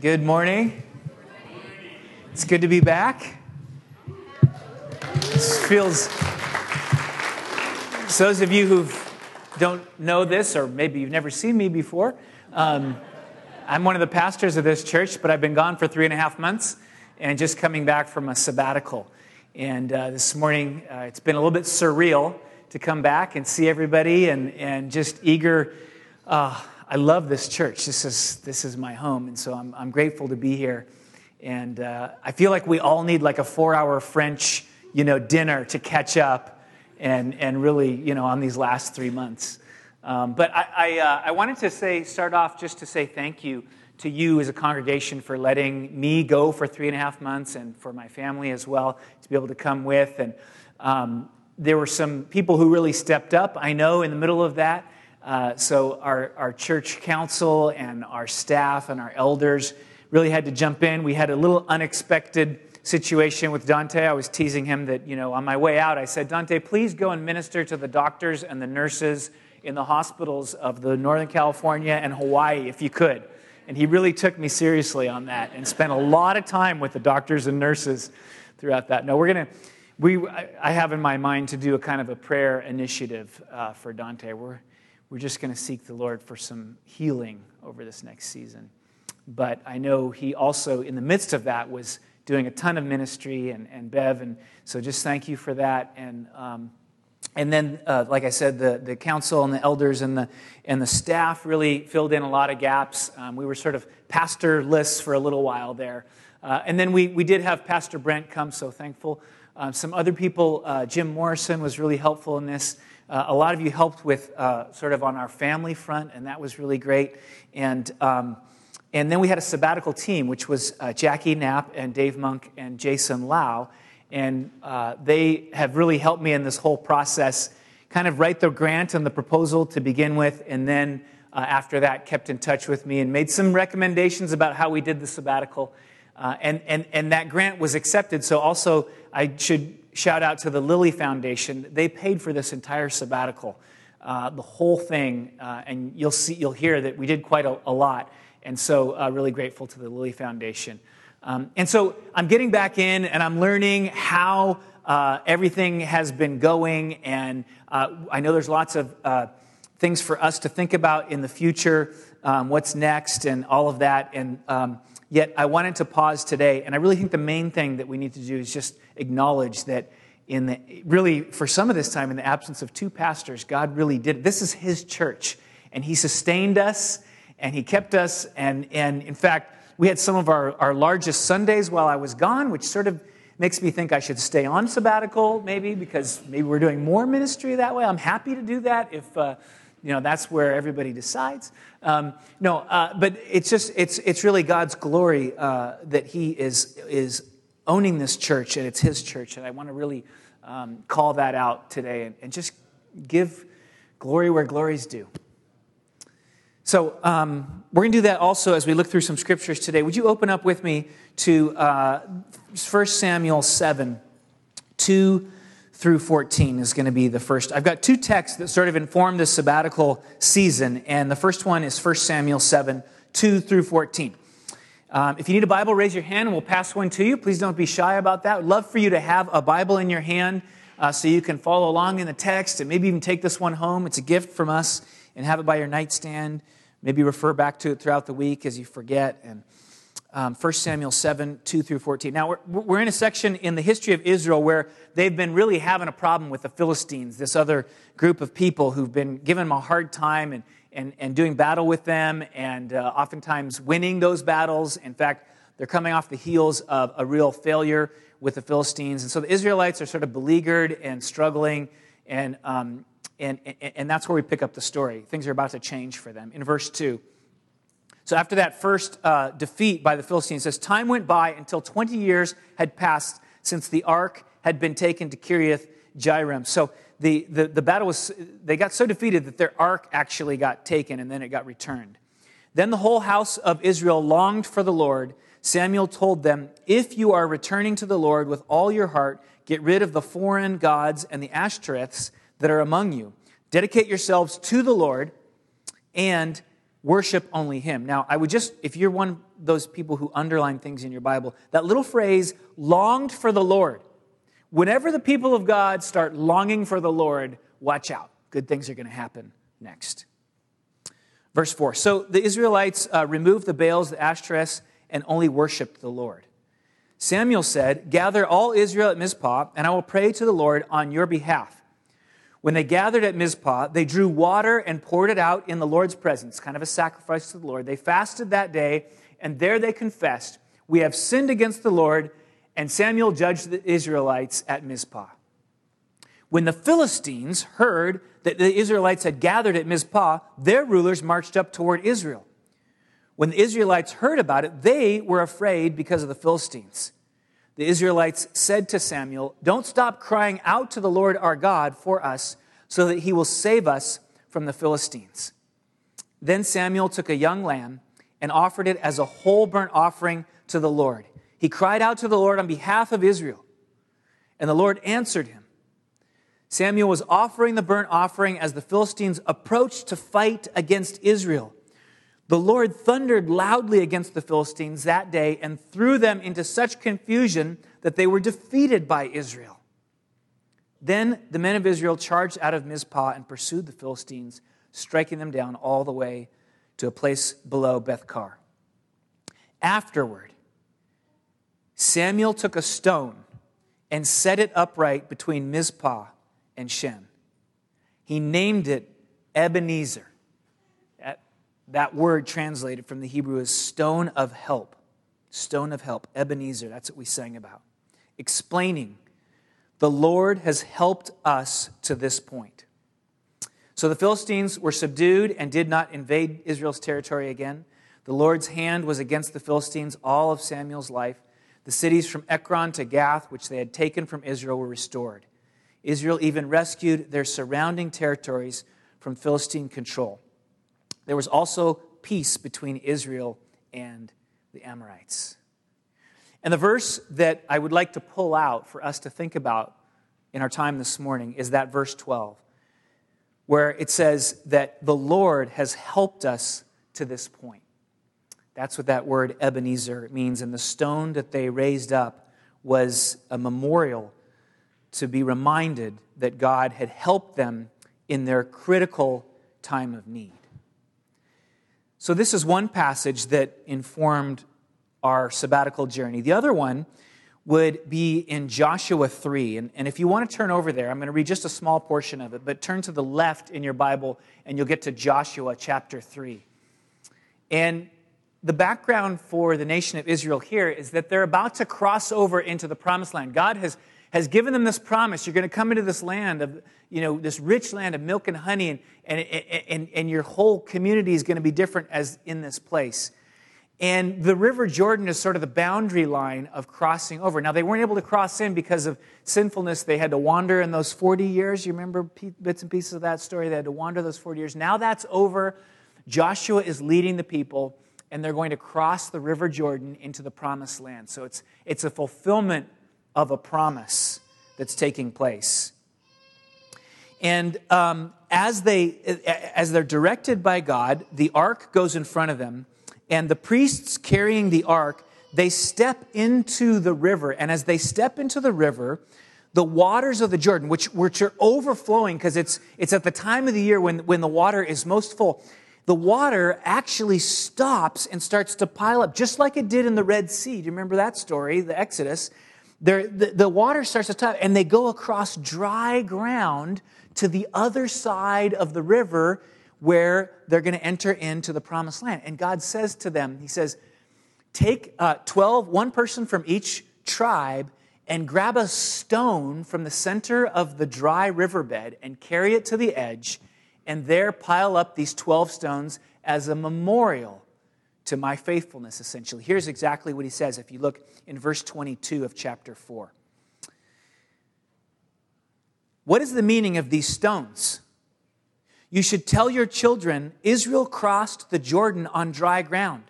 Good morning. It's good to be back. This feels. So those of you who don't know this, or maybe you've never seen me before, um, I'm one of the pastors of this church, but I've been gone for three and a half months and just coming back from a sabbatical. And uh, this morning, uh, it's been a little bit surreal to come back and see everybody and, and just eager. Uh, I love this church. This is, this is my home. And so I'm, I'm grateful to be here. And uh, I feel like we all need like a four hour French, you know, dinner to catch up and, and really, you know, on these last three months. Um, but I, I, uh, I wanted to say, start off just to say thank you to you as a congregation for letting me go for three and a half months and for my family as well to be able to come with. And um, there were some people who really stepped up, I know, in the middle of that. Uh, so our, our church council and our staff and our elders really had to jump in. We had a little unexpected situation with Dante. I was teasing him that, you know, on my way out, I said, Dante, please go and minister to the doctors and the nurses in the hospitals of the Northern California and Hawaii if you could. And he really took me seriously on that and spent a lot of time with the doctors and nurses throughout that. No, we're going to, we, I have in my mind to do a kind of a prayer initiative uh, for Dante. We're, we're just going to seek the Lord for some healing over this next season. But I know he also, in the midst of that, was doing a ton of ministry and, and Bev. And so just thank you for that. And, um, and then, uh, like I said, the, the council and the elders and the, and the staff really filled in a lot of gaps. Um, we were sort of pastorless for a little while there. Uh, and then we, we did have Pastor Brent come, so thankful. Um, some other people, uh, Jim Morrison was really helpful in this. Uh, a lot of you helped with uh, sort of on our family front, and that was really great. And, um, and then we had a sabbatical team, which was uh, Jackie Knapp and Dave Monk and Jason Lau. And uh, they have really helped me in this whole process, kind of write the grant and the proposal to begin with, and then uh, after that, kept in touch with me and made some recommendations about how we did the sabbatical. Uh, and, and, and that grant was accepted. So, also, I should shout out to the Lilly Foundation. They paid for this entire sabbatical, uh, the whole thing, uh, and you'll see, you'll hear that we did quite a, a lot. And so, uh, really grateful to the Lilly Foundation. Um, and so, I'm getting back in, and I'm learning how uh, everything has been going. And uh, I know there's lots of uh, things for us to think about in the future, um, what's next, and all of that. And um, Yet I wanted to pause today, and I really think the main thing that we need to do is just acknowledge that in the really for some of this time in the absence of two pastors, God really did. This is His church, and He sustained us, and He kept us, and and in fact, we had some of our, our largest Sundays while I was gone, which sort of makes me think I should stay on sabbatical, maybe because maybe we're doing more ministry that way. I'm happy to do that if. Uh, you know that's where everybody decides. Um, no uh, but it's just it's it's really god's glory uh, that he is is owning this church and it's his church. And i want to really um, call that out today and, and, just give glory where glory's due. So um, we're going to do that also as we look through some scriptures today. Would you open up with me to uh, 1 samuel 7 2 through 14 is going to be the first. I've got two texts that sort of inform this sabbatical season, and the first one is 1 Samuel 7, 2 through 14. Um, if you need a Bible, raise your hand and we'll pass one to you. Please don't be shy about that. I'd love for you to have a Bible in your hand uh, so you can follow along in the text and maybe even take this one home. It's a gift from us and have it by your nightstand. Maybe refer back to it throughout the week as you forget. And um, 1 Samuel 7, 2 through 14. Now, we're, we're in a section in the history of Israel where they've been really having a problem with the Philistines, this other group of people who've been giving them a hard time and, and, and doing battle with them and uh, oftentimes winning those battles. In fact, they're coming off the heels of a real failure with the Philistines. And so the Israelites are sort of beleaguered and struggling. And, um, and, and, and that's where we pick up the story. Things are about to change for them. In verse 2, so after that first uh, defeat by the Philistines, says, Time went by until 20 years had passed since the ark had been taken to Kiriath Jearim. So the, the, the battle was, they got so defeated that their ark actually got taken and then it got returned. Then the whole house of Israel longed for the Lord. Samuel told them, If you are returning to the Lord with all your heart, get rid of the foreign gods and the Ashtoreths that are among you. Dedicate yourselves to the Lord and worship only him. Now, I would just, if you're one of those people who underline things in your Bible, that little phrase, longed for the Lord. Whenever the people of God start longing for the Lord, watch out. Good things are going to happen next. Verse 4 So the Israelites uh, removed the Baals, the Ashtoreths, and only worshiped the Lord. Samuel said, Gather all Israel at Mizpah, and I will pray to the Lord on your behalf. When they gathered at Mizpah, they drew water and poured it out in the Lord's presence, kind of a sacrifice to the Lord. They fasted that day, and there they confessed, We have sinned against the Lord. And Samuel judged the Israelites at Mizpah. When the Philistines heard that the Israelites had gathered at Mizpah, their rulers marched up toward Israel. When the Israelites heard about it, they were afraid because of the Philistines. The Israelites said to Samuel, Don't stop crying out to the Lord our God for us, so that he will save us from the Philistines. Then Samuel took a young lamb and offered it as a whole burnt offering to the Lord. He cried out to the Lord on behalf of Israel, and the Lord answered him. Samuel was offering the burnt offering as the Philistines approached to fight against Israel. The Lord thundered loudly against the Philistines that day and threw them into such confusion that they were defeated by Israel. Then the men of Israel charged out of Mizpah and pursued the Philistines, striking them down all the way to a place below Bethkar. Afterward, Samuel took a stone and set it upright between Mizpah and Shen. He named it Ebenezer. That, word translated from the Hebrew is stone of help. Stone of help, Ebenezer. That's what we sang about. Explaining the Lord has helped us to this point. So the Philistines were subdued and did not invade Israel's territory again. The Lord's hand was against the Philistines all of Samuel's life. The cities from Ekron to Gath, which they had taken from Israel, were restored. Israel even rescued their surrounding territories from Philistine control. There was also peace between Israel and the Amorites. And the verse that I would like to pull out for us to think about in our time this morning is that verse 12, where it says that the Lord has helped us to this point. That's what that word Ebenezer means. And the stone that they raised up was a memorial to be reminded that God had helped them in their critical time of need. So, this is one passage that informed our sabbatical journey. The other one would be in Joshua 3. And, and if you want to turn over there, I'm going to read just a small portion of it, but turn to the left in your Bible and you'll get to Joshua chapter 3. And the background for the nation of Israel here is that they're about to cross over into the promised land. God has has given them this promise. You're going to come into this land of, you know, this rich land of milk and honey, and, and, and, and your whole community is going to be different as in this place. And the River Jordan is sort of the boundary line of crossing over. Now, they weren't able to cross in because of sinfulness. They had to wander in those 40 years. You remember bits and pieces of that story? They had to wander those 40 years. Now that's over. Joshua is leading the people, and they're going to cross the River Jordan into the promised land. So it's, it's a fulfillment of a promise that's taking place. And um, as, they, as they're directed by God, the ark goes in front of them, and the priests carrying the ark, they step into the river. And as they step into the river, the waters of the Jordan, which, which are overflowing because it's, it's at the time of the year when, when the water is most full, the water actually stops and starts to pile up, just like it did in the Red Sea. Do you remember that story, the Exodus? The, the water starts to tap, and they go across dry ground to the other side of the river where they're going to enter into the promised land. And God says to them, He says, Take uh, 12, one person from each tribe, and grab a stone from the center of the dry riverbed and carry it to the edge, and there pile up these 12 stones as a memorial to my faithfulness, essentially. Here's exactly what he says if you look in verse 22 of chapter 4. What is the meaning of these stones? You should tell your children Israel crossed the Jordan on dry ground.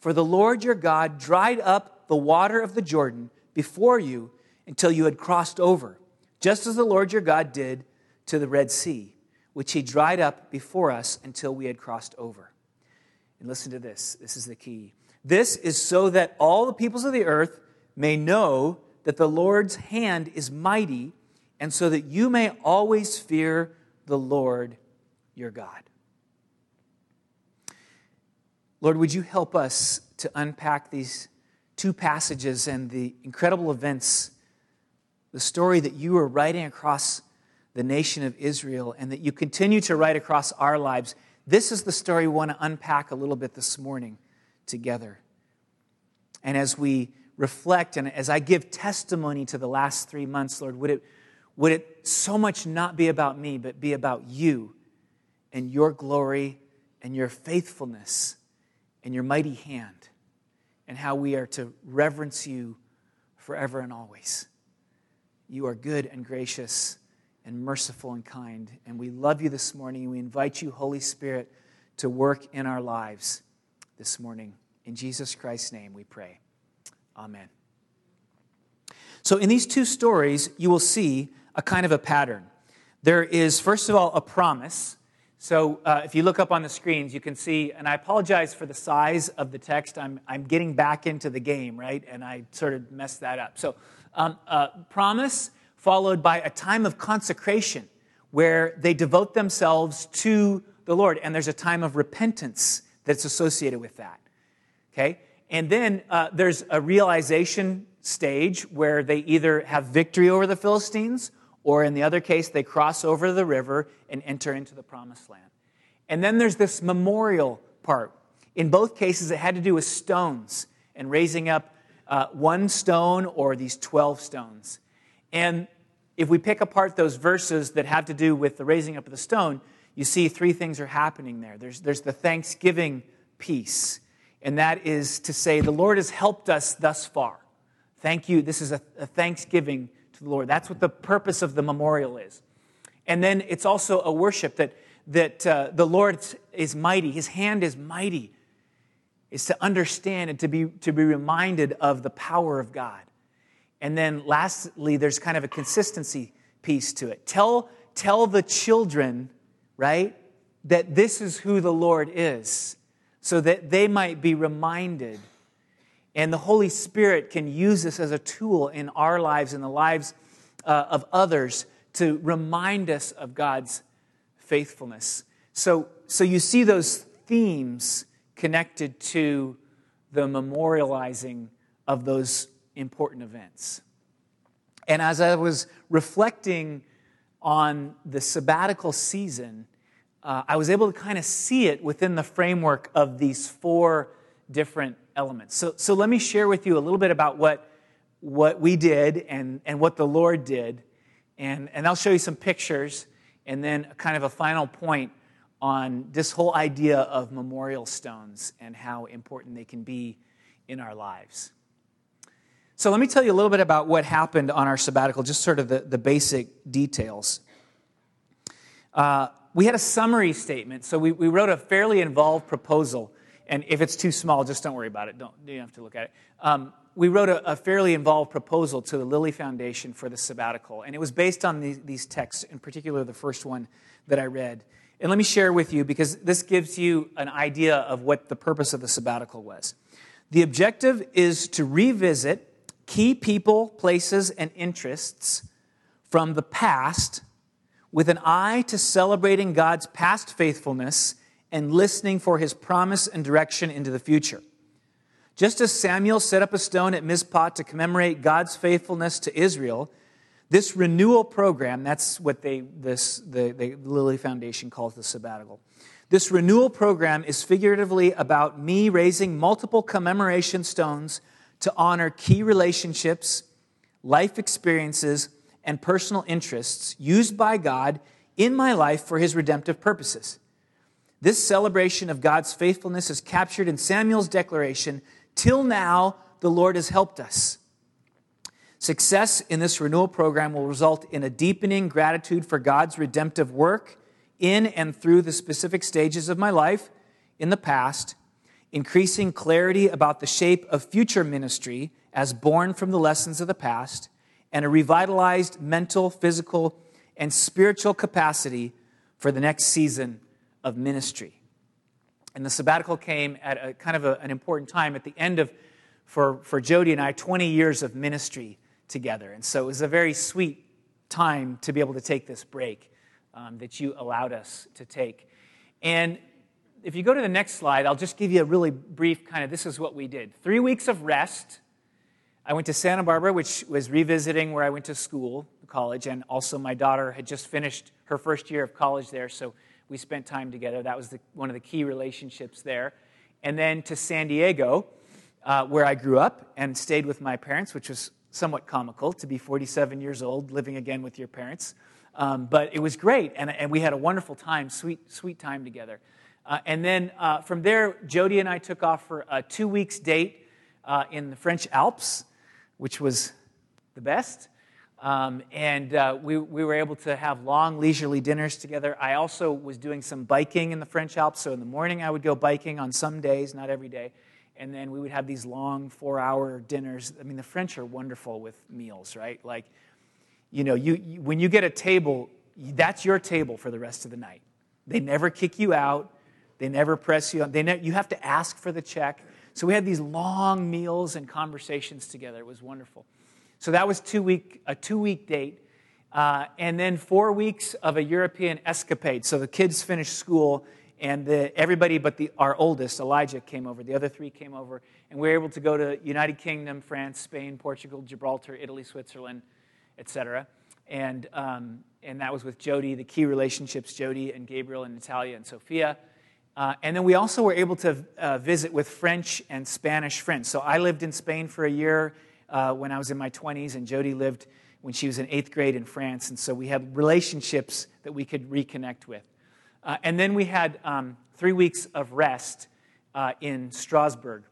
For the Lord your God dried up the water of the Jordan before you until you had crossed over, just as the Lord your God did to the Red Sea, which he dried up before us until we had crossed over. And listen to this this is the key. This is so that all the peoples of the earth may know that the Lord's hand is mighty, and so that you may always fear the Lord your God. Lord, would you help us to unpack these two passages and the incredible events, the story that you are writing across the nation of Israel and that you continue to write across our lives? This is the story we want to unpack a little bit this morning together. And as we reflect and as I give testimony to the last three months, Lord, would it, would it so much not be about me, but be about you and your glory and your faithfulness and your mighty hand and how we are to reverence you forever and always. You are good and gracious and merciful and kind. And we love you this morning. We invite you, Holy Spirit, to work in our lives this morning. In Jesus Christ's name we pray. Amen. So, in these two stories, you will see a kind of a pattern. There is, first of all, a promise. So, uh, if you look up on the screens, you can see, and I apologize for the size of the text. I'm, I'm getting back into the game, right? And I sort of messed that up. So, um, uh, promise followed by a time of consecration where they devote themselves to the Lord. And there's a time of repentance that's associated with that. Okay? And then uh, there's a realization stage where they either have victory over the Philistines, or in the other case, they cross over the river and enter into the promised land. And then there's this memorial part. In both cases, it had to do with stones and raising up uh, one stone or these 12 stones. And if we pick apart those verses that have to do with the raising up of the stone, you see three things are happening there. There's, there's the thanksgiving piece and that is to say, the Lord has helped us thus far. Thank you. This is a, a thanksgiving to the Lord. That's what the purpose of the memorial is. And then it's also a worship that, that uh, the Lord is mighty, His hand is mighty. Is to understand and to be, to be reminded of the power of God. And then lastly, there's kind of a consistency piece to it. Tell, tell the children, right, that this is who the Lord is so that they might be reminded. And the Holy Spirit can use this as a tool in our lives and the lives uh, of others to remind us of God's faithfulness. So, so you see those themes connected to the memorializing of those important events. And as I was reflecting on the sabbatical season, uh, I was able to kind of see it within the framework of these four different elements. So, so let me share with you a little bit about what, what we did and, and what the Lord did. And, and I'll show you some pictures and then kind of a final point on this whole idea of memorial stones and how important they can be in our lives. So, let me tell you a little bit about what happened on our sabbatical, just sort of the, the basic details. Uh, we had a summary statement. So we, we wrote a fairly involved proposal. And if it's too small, just don't worry about it. Don't, you don't have to look at it. Um, we wrote a, a, fairly involved proposal to the Lilly Foundation for the sabbatical. And it was based on these, these texts, in particular the first one that I read. And let me share with you because this gives you an idea of what the purpose of the sabbatical was. The objective is to revisit key people, places, and interests from the past with an eye to celebrating God's past faithfulness and listening for his promise and direction into the future. Just as Samuel set up a stone at Mizpah to commemorate God's faithfulness to Israel, this renewal program, that's what they, this, the, the Lilly Foundation calls the sabbatical. This renewal program is figuratively about me raising multiple commemoration stones to honor key relationships, life experiences, and personal interests used by God in my life for his redemptive purposes. This celebration of God's faithfulness is captured in Samuel's declaration Till now, the Lord has helped us. Success in this renewal program will result in a deepening gratitude for God's redemptive work in and through the specific stages of my life in the past, increasing clarity about the shape of future ministry as born from the lessons of the past, and a revitalized mental, physical, and spiritual capacity for the next season of ministry. And the sabbatical came at a kind of a, an important time at the end of, for, for Jody and I, 20 years of ministry together. And so it was a very sweet time to be able to take this break um, that you allowed us to take. And if you go to the next slide, I'll just give you a really brief kind of this is what we did. Three weeks of rest. I went to Santa Barbara, which was revisiting where I went to school, college, and also my daughter had just finished her first year of college there, so we spent time together. That was the, one of the key relationships there. And then to San Diego, uh, where I grew up and stayed with my parents, which was somewhat comical to be 47 years old, living again with your parents. Um, but it was great, and, and we had a wonderful time, sweet, sweet time together. Uh, and then uh, from there, Jody and I took off for a two weeks date uh, in the French Alps, which was the best. Um, and uh, we, we were able to have long, leisurely dinners together. I also was doing some biking in the French Alps. So in the morning, I would go biking on some days, not every day. And then we would have these long four hour dinners. I mean, the French are wonderful with meals, right? Like, you know, you, you, when you get a table, that's your table for the rest of the night. They never kick you out, they never press you. They ne- you have to ask for the check. So we had these long meals and conversations together. It was wonderful. So that was two week, a two week date. Uh, and then four weeks of a European escapade. So the kids finished school, and the, everybody but the, our oldest, Elijah, came over. The other three came over, and we were able to go to United Kingdom, France, Spain, Portugal, Gibraltar, Italy, Switzerland, etc. And, um, and that was with Jody, the key relationships, Jody and Gabriel and Natalia and Sophia. Uh, and then we also were able to uh, visit with French and Spanish friends. So I lived in Spain for a year uh, when I was in my 20s, and Jody lived when she was in eighth grade in France. And so we had relationships that we could reconnect with. Uh, and then we had um, three weeks of rest uh, in Strasbourg,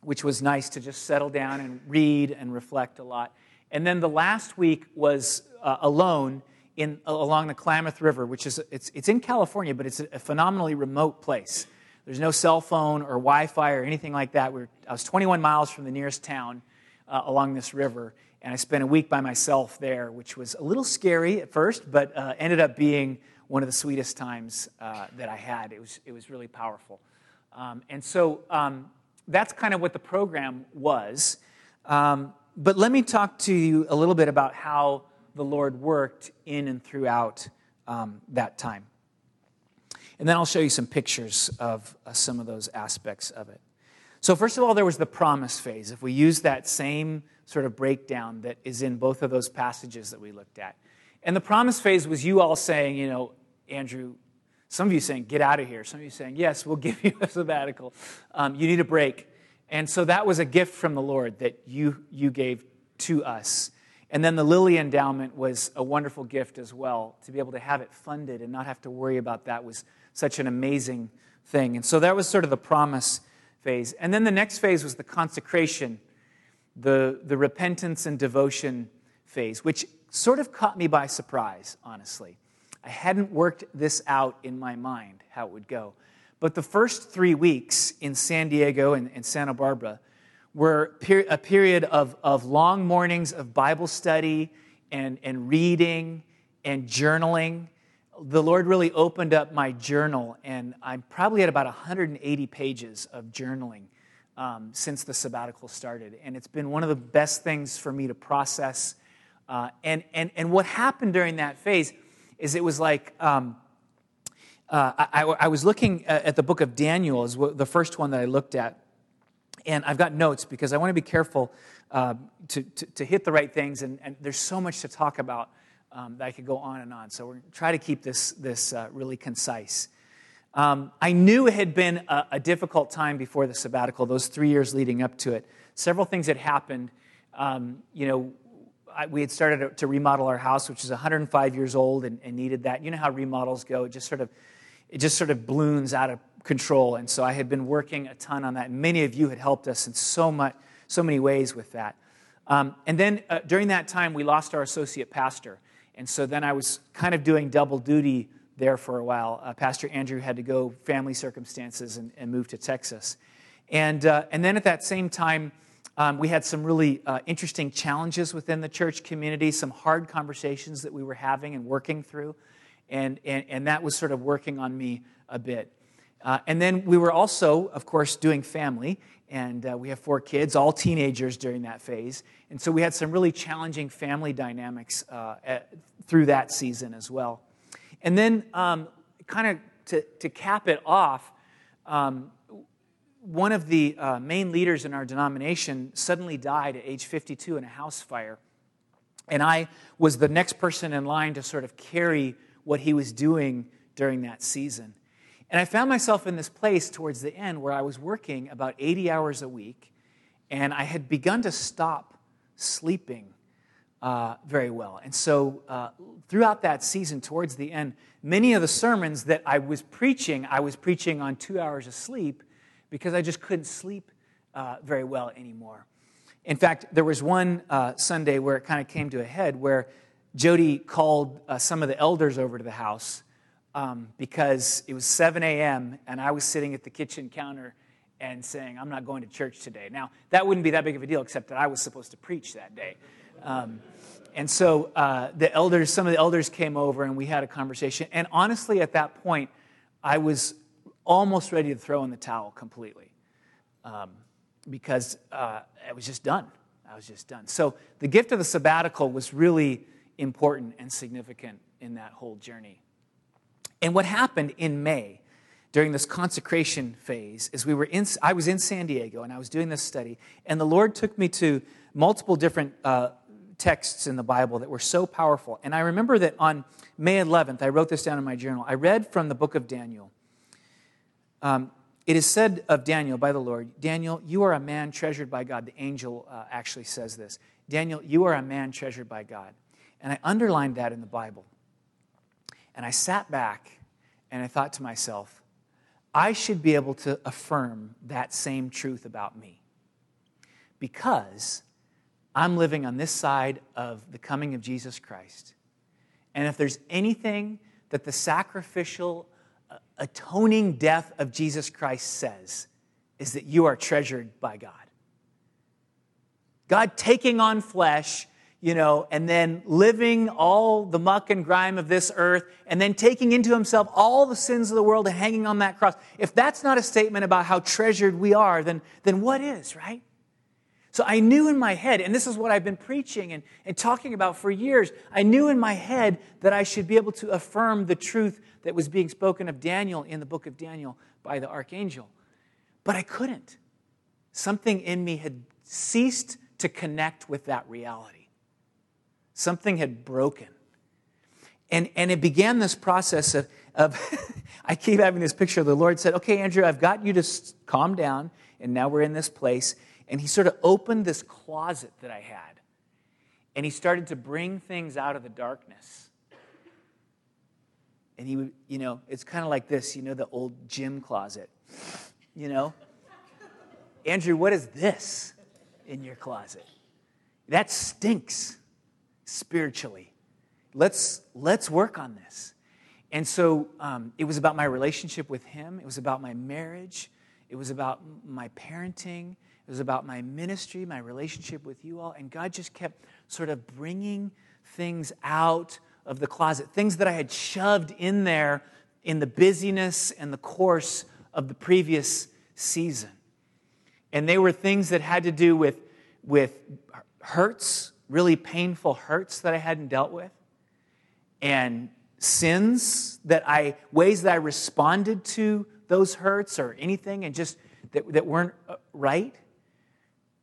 which was nice to just settle down and read and reflect a lot. And then the last week was uh, alone in, along the Klamath River, which is it's, it's in California, but it's a phenomenally remote place. There's no cell phone or Wi-Fi or anything like that. We're, I was 21 miles from the nearest town uh, along this river, and I spent a week by myself there, which was a little scary at first, but uh, ended up being one of the sweetest times uh, that I had. It was, it was really powerful. Um, and so um, that's kind of what the program was. Um, but let me talk to you a little bit about how the Lord worked in and throughout um, that time. And then I'll show you some pictures of uh, some of those aspects of it. So, first of all, there was the promise phase. If we use that same sort of breakdown that is in both of those passages that we looked at. And the promise phase was you all saying, you know, Andrew, some of you saying, get out of here. Some of you saying, yes, we'll give you a sabbatical. Um, you need a break. And so that was a gift from the Lord that you, you gave to us. And then the Lilly Endowment was a wonderful gift as well. To be able to have it funded and not have to worry about that was such an amazing thing. And so that was sort of the promise phase. And then the next phase was the consecration, the, the repentance and devotion phase, which sort of caught me by surprise, honestly. I hadn't worked this out in my mind, how it would go. But the first three weeks in San Diego and, and Santa Barbara were a period of, of long mornings of Bible study and, and reading and journaling the Lord really opened up my journal, and I'm probably at about 180 pages of journaling um, since the sabbatical started. And it's been one of the best things for me to process. Uh, and, and, and what happened during that phase is it was like um, uh, I, I, was looking at the book of Daniel, is the first one that I looked at. And I've got notes because I want to be careful uh, to, to, to, hit the right things, and, and there's so much to talk about um, that I could go on and on. So we're going to try to keep this, this uh, really concise. Um, I knew it had been a, a, difficult time before the sabbatical, those three years leading up to it. Several things had happened. Um, you know, I, we had started to remodel our house, which is 105 years old and, and needed that. You know how remodels go; it just sort of, it just sort of balloons out of control. And so I had been working a ton on that. Many of you had helped us in so much, so many ways with that. Um, and then uh, during that time, we lost our associate pastor. And so then I was kind of doing double duty there for a while. Uh, Pastor Andrew had to go family circumstances and, and move to Texas. And, uh, and then at that same time, um, we had some really uh, interesting challenges within the church community, some hard conversations that we were having and working through. And, and, and that was sort of working on me a bit. Uh, and then we were also, of course, doing family. And uh, we have four kids, all teenagers during that phase. And so we had some really challenging family dynamics uh, at, through that season as well. And then, um, kind of to, to cap it off, um, one of the uh, main leaders in our denomination suddenly died at age 52 in a house fire. And I was the next person in line to sort of carry what he was doing during that season. And I found myself in this place towards the end where I was working about 80 hours a week, and I had begun to stop sleeping uh, very well. And so, uh, throughout that season, towards the end, many of the sermons that I was preaching, I was preaching on two hours of sleep because I just couldn't sleep uh, very well anymore. In fact, there was one uh, Sunday where it kind of came to a head where Jody called uh, some of the elders over to the house um, because it was 7 a.m. and I was sitting at the kitchen counter and saying, I'm not going to church today. Now, that wouldn't be that big of a deal, except that I was supposed to preach that day. Um, and so uh, the elders, some of the elders came over and we had a conversation. And honestly, at that point, I was almost ready to throw in the towel completely um, because uh, I was just done. I was just done. So the gift of the sabbatical was really important and significant in that whole journey. And what happened in May during this consecration phase is we were in, I was in San Diego and I was doing this study, and the Lord took me to multiple different uh, texts in the Bible that were so powerful. And I remember that on May 11th, I wrote this down in my journal. I read from the book of Daniel. Um, it is said of Daniel by the Lord, Daniel, you are a man treasured by God. The angel uh, actually says this Daniel, you are a man treasured by God. And I underlined that in the Bible. And I sat back and I thought to myself, I should be able to affirm that same truth about me. Because I'm living on this side of the coming of Jesus Christ. And if there's anything that the sacrificial, uh, atoning death of Jesus Christ says, is that you are treasured by God. God taking on flesh you know, and then living all the muck and grime of this earth, and then taking into himself all the sins of the world and hanging on that cross. If that's not a statement about how treasured we are, then, then what is, right? So I knew in my head, and this is what I've been preaching and, and talking about for years, I knew in my head that I should be able to affirm the truth that was being spoken of Daniel in the book of Daniel by the archangel. But I couldn't. Something in me had ceased to connect with that reality. Something had broken. And, and it began this process of, of I keep having this picture. The Lord said, Okay, Andrew, I've got you to calm down, and now we're in this place. And He sort of opened this closet that I had, and He started to bring things out of the darkness. And He would, you know, it's kind of like this, you know, the old gym closet, you know? Andrew, what is this in your closet? That stinks spiritually. Let's, let's work on this. And so um, it was about my relationship with him, it was about my marriage, it was about my parenting, it was about my ministry, my relationship with you all. And God just kept sort of bringing things out of the closet, things that I had shoved in there in the busyness and the course of the previous season. And they were things that had to do with, with hurts, really painful hurts that I hadn't dealt with, and sins that I, ways that I responded to those hurts or anything and just that, that weren't uh, right.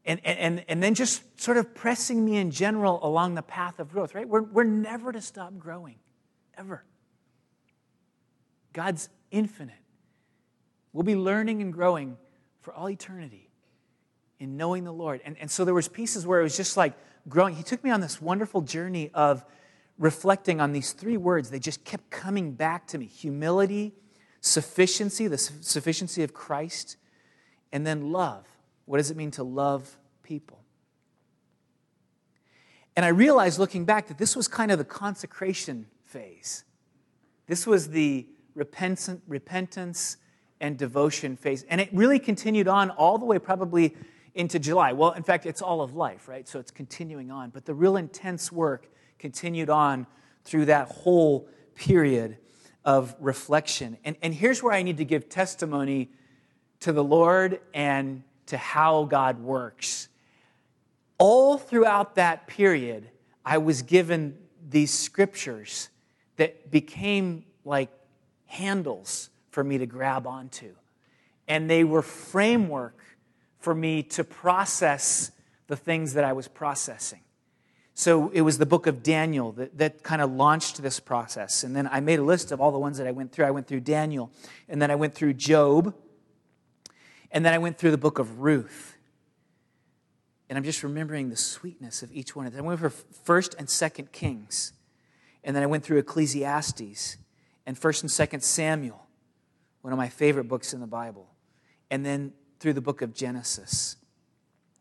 And, and, and then just sort of pressing me in general along the path of growth, right? We're, we're never to stop growing, ever. God's infinite. We'll be learning and growing for all eternity in knowing the Lord. And, and so there was pieces where it was just like, growing. He took me on this wonderful journey of reflecting on these three words. They just kept coming back to me humility, sufficiency, the sufficiency of Christ, and then love. What does it mean to love people? And I realized looking back that this was kind of the consecration phase. This was the repentance and devotion phase. And it really continued on all the way, probably into July. Well, in fact, it's all of life, right? So it's continuing on. But the real intense work continued on through that whole period of reflection. And, and here's where I need to give testimony to the Lord and to how God works. All throughout that period, I was given these scriptures that became like handles for me to grab onto. And they were framework for me to process the things that I was processing. So it was the book of Daniel that, that kind of launched this process. And then I made a list of all the ones that I went through. I went through Daniel, and then I went through Job, and then I went through the book of Ruth. And I'm just remembering the sweetness of each one of them. I went for first and second Kings. And then I went through Ecclesiastes and first and second Samuel, one of my favorite books in the Bible. And then through the book of Genesis.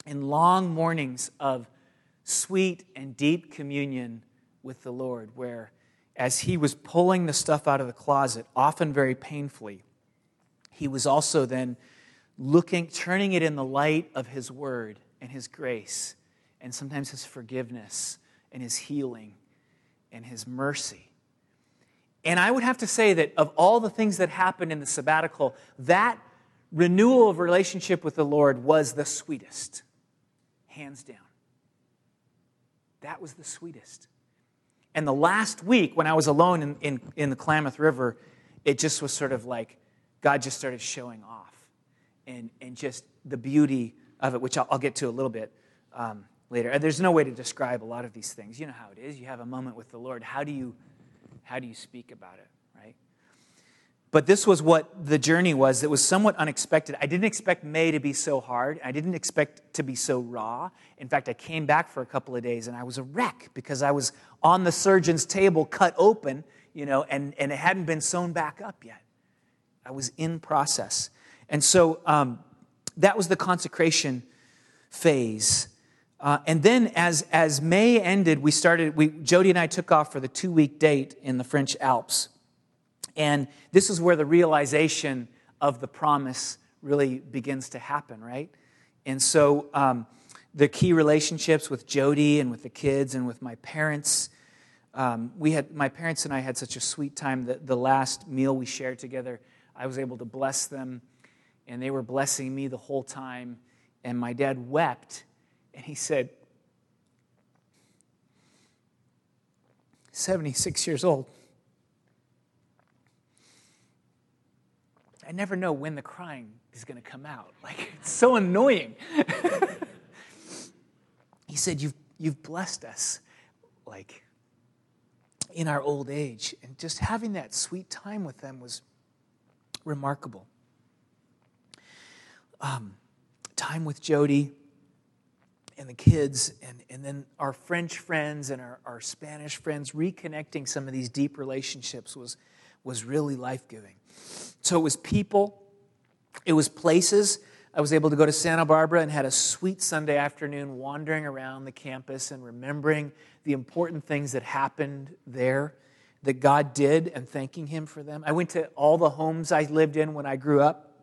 In long mornings of sweet and deep communion with the Lord, where as he was pulling the stuff out of the closet, often very painfully, he was also then looking, turning it in the light of His Word and His grace, and sometimes His forgiveness and His healing and His mercy. And I would have to say that of all the things that happened in the sabbatical, that renewal of relationship with the Lord was the sweetest, hands down. That was the sweetest. And the last week, when I was alone in, in, in the Klamath River, it just was sort of like God just started showing off and, and just the beauty of it, which I'll, I'll get to a little bit um, later. There's no way to describe a lot of these things. You know how it is. You have a moment with the Lord. How do you, how do you speak about it? But this was what the journey was. It was somewhat unexpected. I didn't expect May to be so hard. I didn't expect to be so raw. In fact, I came back for a couple of days and I was a wreck because I was on the surgeon's table, cut open, you know, and, and it hadn't been sewn back up yet. I was in process. And so um, that was the consecration phase. Uh, and then as, as May ended, we started, we, Jody and I took off for the two week date in the French Alps. And this is where the realization of the promise really begins to happen, right? And so um, the key relationships with Jody and with the kids and with my parents. Um, we had my parents and I had such a sweet time. The, the last meal we shared together, I was able to bless them and they were blessing me the whole time. And my dad wept, and he said, 76 years old. I never know when the crying is going to come out. Like, it's so annoying. he said, you've, you've blessed us, like, in our old age. And just having that sweet time with them was remarkable um, time with Jody and the kids, and, and then our French friends and our, our Spanish friends, reconnecting some of these deep relationships was, was really life giving. So it was people, it was places. I was able to go to Santa Barbara and had a sweet Sunday afternoon wandering around the campus and remembering the important things that happened there that God did and thanking Him for them. I went to all the homes I lived in when I grew up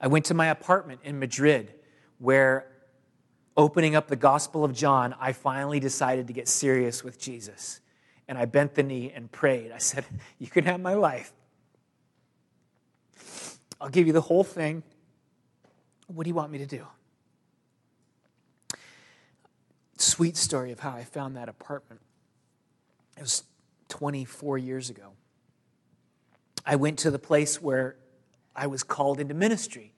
I went to my apartment in Madrid where, opening up the Gospel of John, I finally decided to get serious with Jesus. And I bent the knee and prayed. I said, You can have my life. I'll give you the whole thing. What do you want me to do? Sweet story of how I found that apartment. It was 24 years ago. I went to the place where I was called into ministry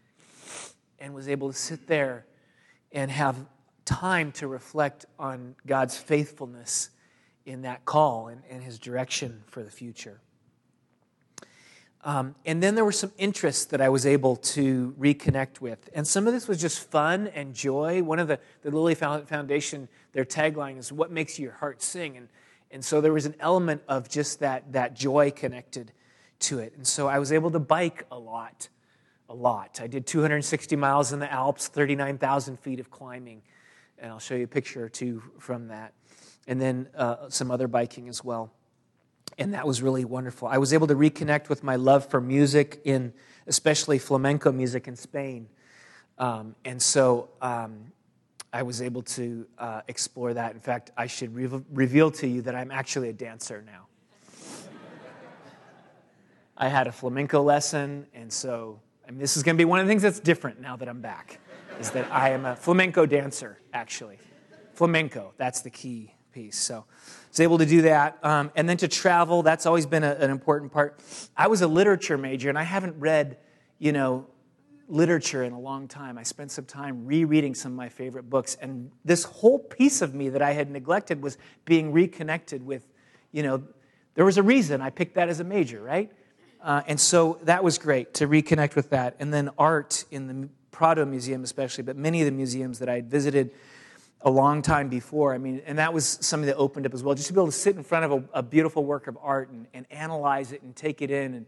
and was able to sit there and have time to reflect on God's faithfulness in that call and, and his direction for the future. Um, and then there were some interests that I was able to reconnect with. And some of this was just fun and joy. One of the, the Lilly Foundation, their tagline is, What makes your heart sing? And, and so there was an element of just that, that joy connected to it. And so I was able to bike a lot, a lot. I did 260 miles in the Alps, 39,000 feet of climbing. And I'll show you a picture or two from that. And then uh, some other biking as well. And that was really wonderful. I was able to reconnect with my love for music, in especially flamenco music in Spain. Um, and so um, I was able to uh, explore that. In fact, I should re- reveal to you that I'm actually a dancer now. I had a flamenco lesson, and so I mean, this is going to be one of the things that's different now that I'm back, is that I am a flamenco dancer, actually. Flamenco, that's the key piece. So was able to do that. Um, and then to travel, that's always been a, an important part. I was a literature major, and I haven't read, you know, literature in a long time. I spent some time rereading some of my favorite books, and this whole piece of me that I had neglected was being reconnected with, you know, there was a reason I picked that as a major, right? Uh, and so that was great to reconnect with that. And then art in the Prado Museum, especially, but many of the museums that I had visited a long time before. I mean, and that was something that opened up as well. Just to be able to sit in front of a, a beautiful work of art and, and, analyze it and take it in and,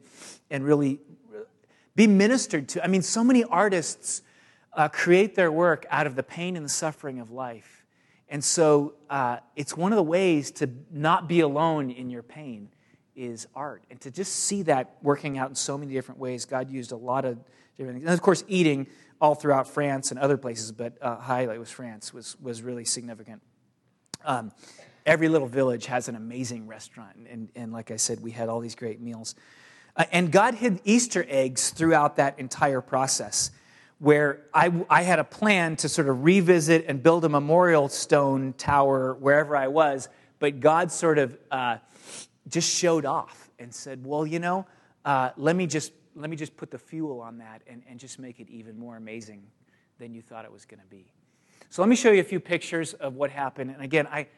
and really be ministered to. I mean, so many artists uh, create their work out of the pain and the suffering of life. And so uh, it's one of the ways to not be alone in your pain is art. And to just see that working out in so many different ways, God used a lot of different things. And of course, eating all throughout France and other places, but uh, highlight was France, was, was really significant. Um, every little village has an amazing restaurant. And, and like I said, we had all these great meals. Uh, and God hid Easter eggs throughout that entire process, where I, I had a plan to sort of revisit and build a memorial stone tower wherever I was, but God sort of uh, just showed off and said, Well, you know, uh, let, me just, let me just put the fuel on that and, and just make it even more amazing than you thought it was going to be. So let me show you a few pictures of what happened. And again, I,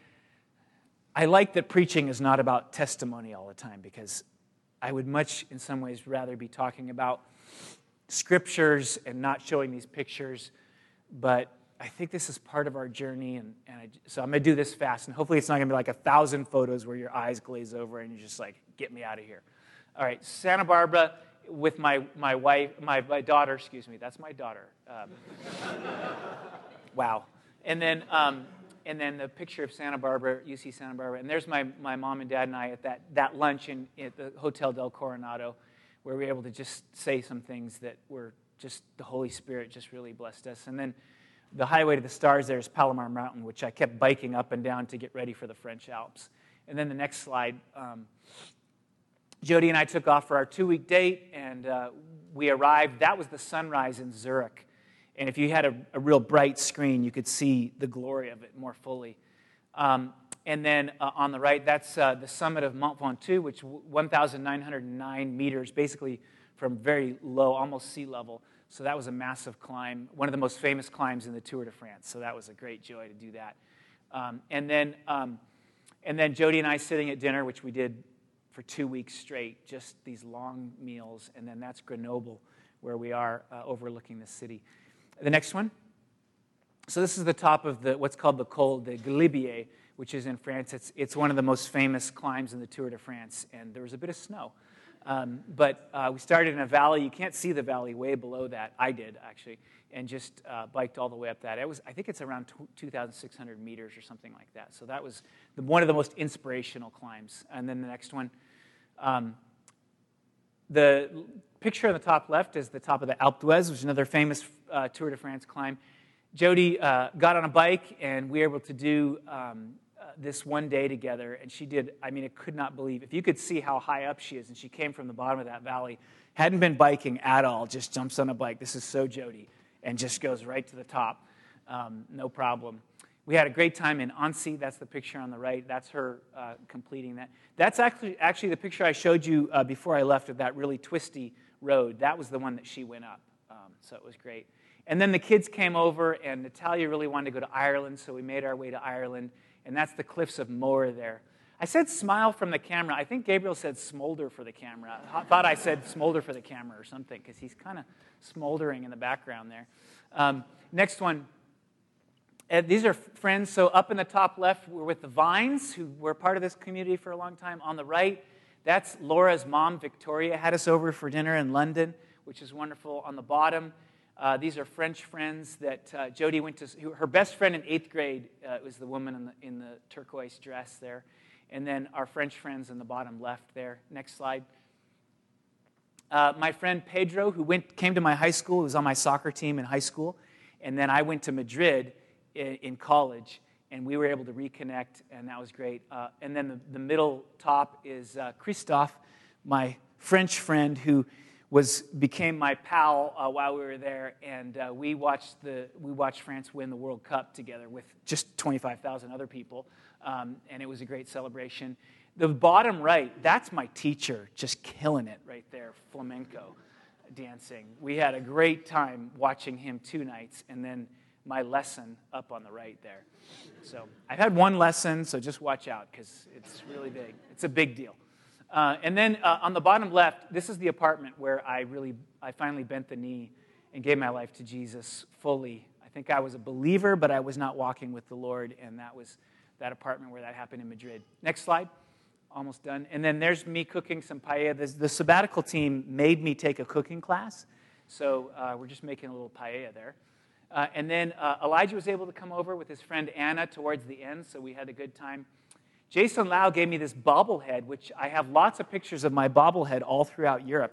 I like that preaching is not about testimony all the time because I would much, in some ways, rather be talking about scriptures and not showing these pictures. But I think this is part of our journey. And, and I, so I'm going to do this fast. And hopefully, it's not going to be like a thousand photos where your eyes glaze over and you're just like, get me out of here. All right, Santa Barbara with my, my wife, my, my daughter, excuse me, that's my daughter. Um, wow. And then um, and then the picture of Santa Barbara, UC Santa Barbara. And there's my, my mom and dad and I at that, that lunch in, at the Hotel del Coronado, where we were able to just say some things that were just the Holy Spirit just really blessed us. And then the highway to the stars there is Palomar Mountain, which I kept biking up and down to get ready for the French Alps. And then the next slide, um, Jody and I took off for our two week date, and uh, we arrived. That was the sunrise in Zurich. And if you had a, a real bright screen, you could see the glory of it more fully. Um, and then uh, on the right, that's uh, the summit of Mont Ventoux, which 1,909 meters, basically from very low, almost sea level. So that was a massive climb, one of the most famous climbs in the Tour de France. So that was a great joy to do that. Um, and then, um, and then Jody and I sitting at dinner, which we did for two weeks straight, just these long meals. And then that's Grenoble, where we are uh, overlooking the city. The next one. So this is the top of the what's called the Col de Galibier, which is in France. It's, it's one of the most famous climbs in the Tour de France, and there was a bit of snow. Um, but uh, we started in a valley. You can't see the valley way below that. I did actually, and just uh, biked all the way up that. It was, I think it's around 2,600 meters or something like that. So that was the, one of the most inspirational climbs. And then the next one, um, the picture on the top left is the top of the Alpe d'Huez, which is another famous uh, Tour de France climb. Jody uh, got on a bike, and we were able to do um, uh, this one day together. And she did, I mean, I could not believe. If you could see how high up she is, and she came from the bottom of that valley, hadn't been biking at all, just jumps on a bike. This is so Jody, and just goes right to the top, um, no problem. We had a great time in Annecy. That's the picture on the right. That's her uh, completing that. That's actually, actually the picture I showed you uh, before I left of that really twisty road. That was the one that she went up. Um, so it was great. And then the kids came over, and Natalia really wanted to go to Ireland, so we made our way to Ireland. And that's the cliffs of Moher there. I said smile from the camera. I think Gabriel said smolder for the camera. I thought I said smolder for the camera or something, because he's kind of smoldering in the background there. Um, next one. These are friends. So up in the top left, we're with the Vines, who were part of this community for a long time. On the right, that's Laura's mom, Victoria, had us over for dinner in London, which is wonderful. On the bottom, uh, these are French friends that uh, Jody went to. Her best friend in eighth grade uh, was the woman in the, in the turquoise dress there. And then our French friends in the bottom left there. Next slide. Uh, my friend Pedro, who went, came to my high school, was on my soccer team in high school. And then I went to Madrid in, in college, and we were able to reconnect, and that was great. Uh, and then the, the middle top is uh, Christoph, my French friend who was became my pal uh, while we were there, and uh, we watched the we watched France win the World Cup together with just 25,000 other people, um, and it was a great celebration. The bottom right, that's my teacher, just killing it right there, flamenco dancing. We had a great time watching him two nights, and then my lesson up on the right there. So I've had one lesson, so just watch out because it's really big. It's a big deal. Uh, and then uh, on the bottom left, this is the apartment where I really, I finally bent the knee and gave my life to Jesus fully. I think I was a believer, but I was not walking with the Lord, and that was that apartment where that happened in Madrid. Next slide. Almost done. And then there's me cooking some paella. The, the sabbatical team made me take a cooking class, so uh, we're just making a little paella there. Uh, and then uh, Elijah was able to come over with his friend Anna towards the end, so we had a good time. Jason Lau gave me this bobblehead, which I have lots of pictures of my bobblehead all throughout Europe.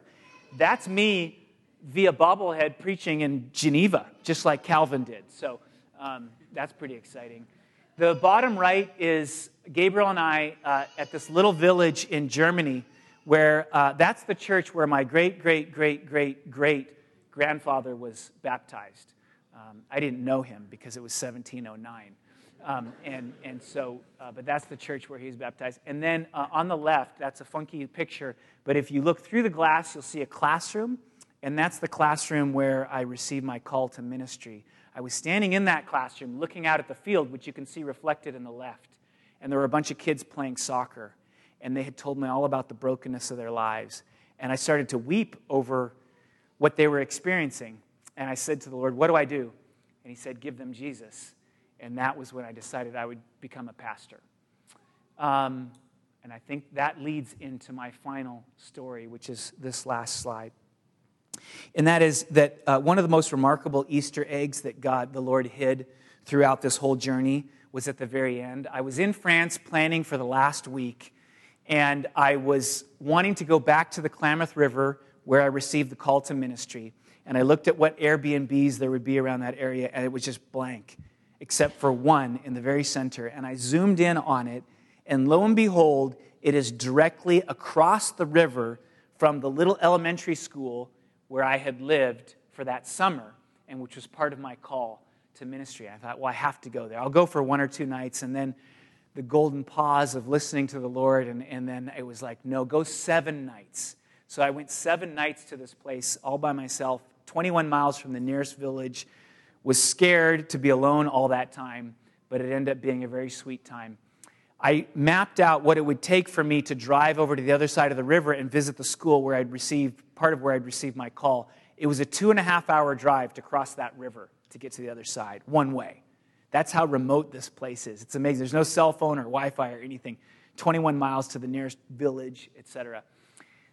That's me via bobblehead preaching in Geneva, just like Calvin did. So um, that's pretty exciting. The bottom right is Gabriel and I uh, at this little village in Germany, where uh, that's the church where my great, great, great, great, great grandfather was baptized. Um, I didn't know him because it was 1709. Um, and, and so, uh, but that's the church where he was baptized. And then uh, on the left, that's a funky picture, but if you look through the glass, you'll see a classroom, and that's the classroom where I received my call to ministry. I was standing in that classroom looking out at the field, which you can see reflected in the left, and there were a bunch of kids playing soccer, and they had told me all about the brokenness of their lives. And I started to weep over what they were experiencing. And I said to the Lord, What do I do? And He said, Give them Jesus. And that was when I decided I would become a pastor. Um, and I think that leads into my final story, which is this last slide. And that is that uh, one of the most remarkable Easter eggs that God, the Lord, hid throughout this whole journey was at the very end. I was in France planning for the last week, and I was wanting to go back to the Klamath River where I received the call to ministry. And I looked at what Airbnbs there would be around that area, and it was just blank except for one in the very center. And I zoomed in on it, and lo and behold, it is directly across the river from the little elementary school where I had lived for that summer, and which was part of my call to ministry. I thought, well, I have to go there. I'll go for one or two nights, and then the golden pause of listening to the Lord, and, and then it was like, no, go seven nights. So I went seven nights to this place all by myself, 21 miles from the nearest village was scared to be alone all that time, but it ended up being a very sweet time. I mapped out what it would take for me to drive over to the other side of the river and visit the school where I'd received part of where I'd received my call. It was a two and a half hour drive to cross that river to get to the other side, one way. That's how remote this place is. It's amazing. There's no cell phone or Wi Fi or anything. 21 miles to the nearest village, etc.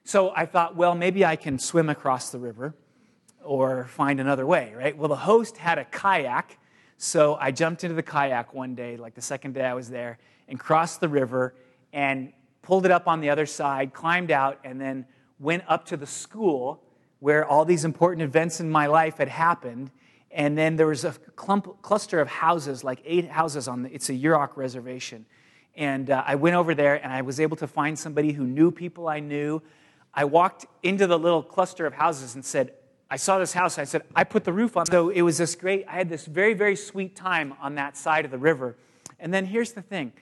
So I thought, well, maybe I can swim across the river or find another way, right? Well, the host had a kayak, so I jumped into the kayak one day, like the second day I was there, and crossed the river and pulled it up on the other side, climbed out, and then went up to the school where all these important events in my life had happened. And then there was a clump, cluster of houses, like eight houses on the, it's a Yurok reservation. And uh, I went over there and I was able to find somebody who knew people I knew. I walked into the little cluster of houses and said, I saw this house. I said, I put the roof on. So it was this great, I had this very, very sweet time on that side of the river. And then here's the thing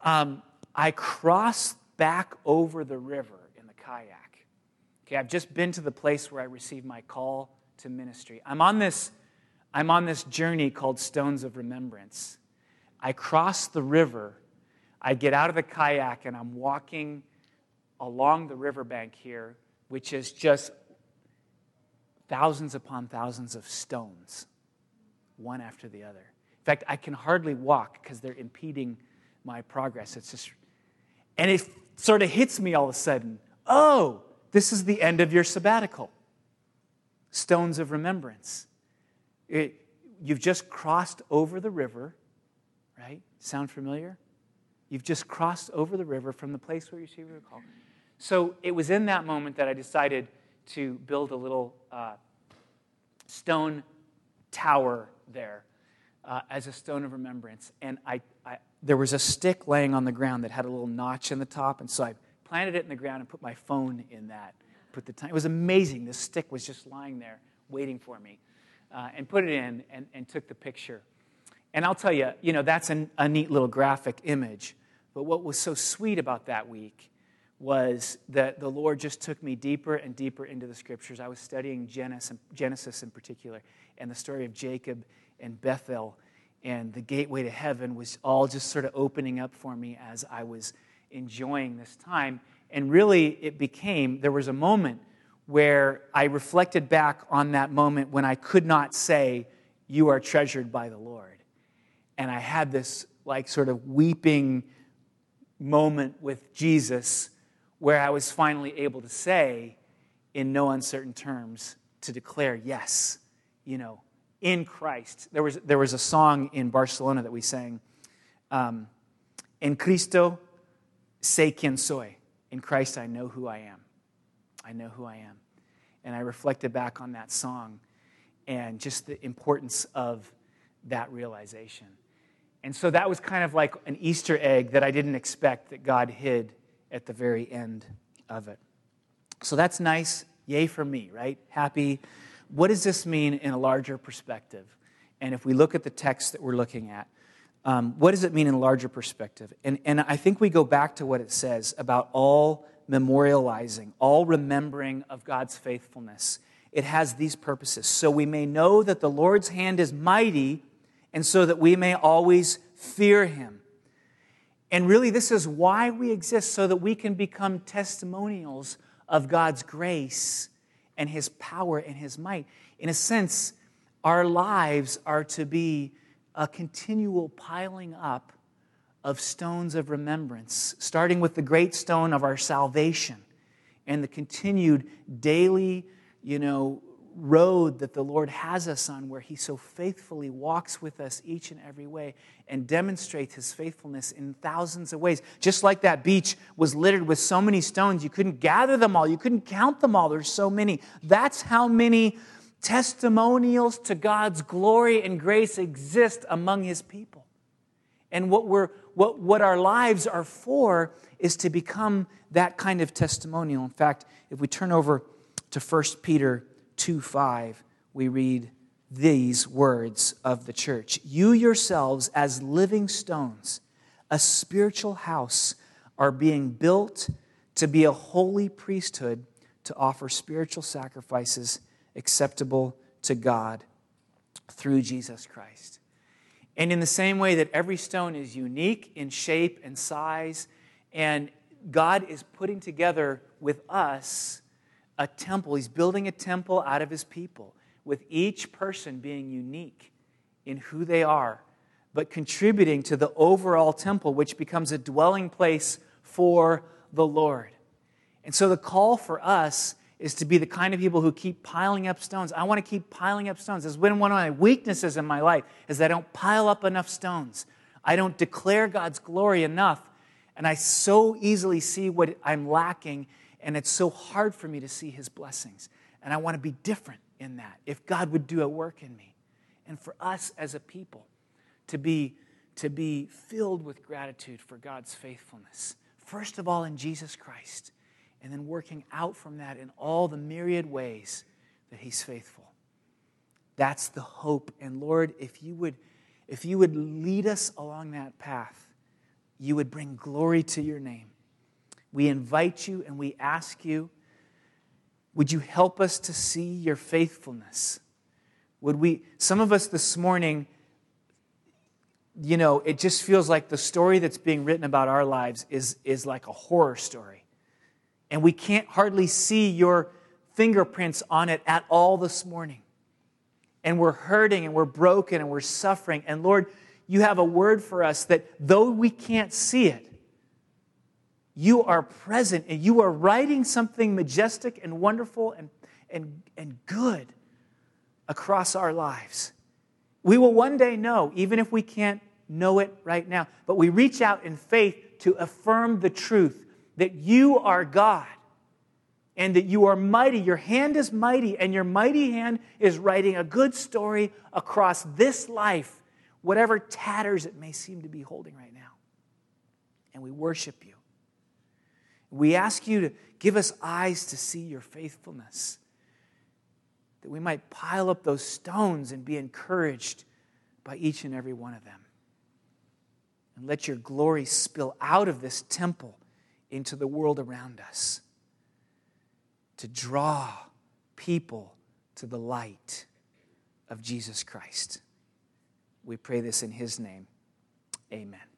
um, I crossed back over the river in the kayak. Okay, I've just been to the place where I received my call to ministry. I'm on this, I'm on this journey called Stones of Remembrance. I cross the river. I get out of the kayak and I'm walking along the riverbank here, which is just thousands upon thousands of stones, one after the other. In fact, I can hardly walk because they're impeding my progress. It's just, and it sort of hits me all of a sudden. Oh, this is the end of your sabbatical. Stones of remembrance. It, you've just crossed over the river, right? Sound familiar? You've just crossed over the river from the place where you see your call. So it was in that moment that I decided to build a little uh, stone tower there uh, as a stone of remembrance. And I, I, there was a stick laying on the ground that had a little notch in the top, and so I planted it in the ground and put my phone in that put the time. It was amazing. This stick was just lying there waiting for me. Uh, and put it in and, and took the picture. And I'll tell you, you know, that's an, a neat little graphic image. But what was so sweet about that week was that the Lord just took me deeper and deeper into the scriptures. I was studying Genesis, Genesis in particular, and the story of Jacob and Bethel and the gateway to heaven was all just sort of opening up for me as I was enjoying this time. And really, it became there was a moment where I reflected back on that moment when I could not say, You are treasured by the Lord. And I had this like sort of weeping moment with Jesus where I was finally able to say, in no uncertain terms, to declare, Yes, you know, in Christ. There was, there was a song in Barcelona that we sang, um, En Cristo sé quien soy. In Christ, I know who I am. I know who I am. And I reflected back on that song and just the importance of that realization. And so that was kind of like an Easter egg that I didn't expect that God hid at the very end of it. So that's nice. Yay for me, right? Happy what does this mean in a larger perspective? And if we look at the text that we're looking at, um, what does it mean in a larger perspective? And, and I think we go back to what it says about all memorializing, all remembering of God's faithfulness. It has these purposes. So we may know that the Lord's hand is mighty, and so that we may always fear him. And really, this is why we exist, so that we can become testimonials of God's grace and his power and his might. In a sense, our lives are to be a continual piling up of stones of remembrance, starting with the great stone of our salvation and the continued daily, you know, road that the Lord has us on, where He so faithfully walks with us each and every way and demonstrates His faithfulness in thousands of ways. Just like that beach was littered with so many stones, you couldn't gather them all, you couldn't count them all. There's so many. That's how many testimonials to God's glory and grace exist among His people. And what, we're, what, what our lives are for is to become that kind of testimonial. In fact, if we turn over to 1 Peter 2 5, we read these words of the church You yourselves, as living stones, a spiritual house, are being built to be a holy priesthood to offer spiritual sacrifices acceptable to God through Jesus Christ. And in the same way that every stone is unique in shape and size, and God is putting together with us a temple. He's building a temple out of his people, with each person being unique in who they are, but contributing to the overall temple, which becomes a dwelling place for the Lord. And so the call for us is to be the kind of people who keep piling up stones. I want to keep piling up stones. It's been one of my weaknesses in my life is I don't pile up enough stones. I don't declare God's glory enough. And I so easily see what I'm lacking and it's so hard for me to see his blessings. And I want to be different in that. If God would do a work in me. And for us as a people to be, to be filled with gratitude for God's faithfulness. First of all, in Jesus Christ. And then working out from that in all the myriad ways that he's faithful. That's the hope. And Lord, if you would, if you would lead us along that path, you would bring glory to your name we invite you and we ask you, would you help us to see your faithfulness? Would we, some of us this morning, you know, it just feels like the story that's being written about our lives is, is like a horror story. And we can't hardly see your fingerprints on it at all this morning. And we're hurting and we're broken and we're suffering. And Lord, you have a word for us that though we can't see it, you are present and you are writing something majestic and wonderful and, and, and good across our lives. We will one day know, even if we can't know it right now, but we reach out in faith to affirm the truth that you are God and that you are mighty. Your hand is mighty, and your mighty hand is writing a good story across this life, whatever tatters it may seem to be holding right now. And we worship you. We ask you to give us eyes to see your faithfulness, that we might pile up those stones and be encouraged by each and every one of them. And let your glory spill out of this temple into the world around us to draw people to the light of Jesus Christ. We pray this in his name. Amen.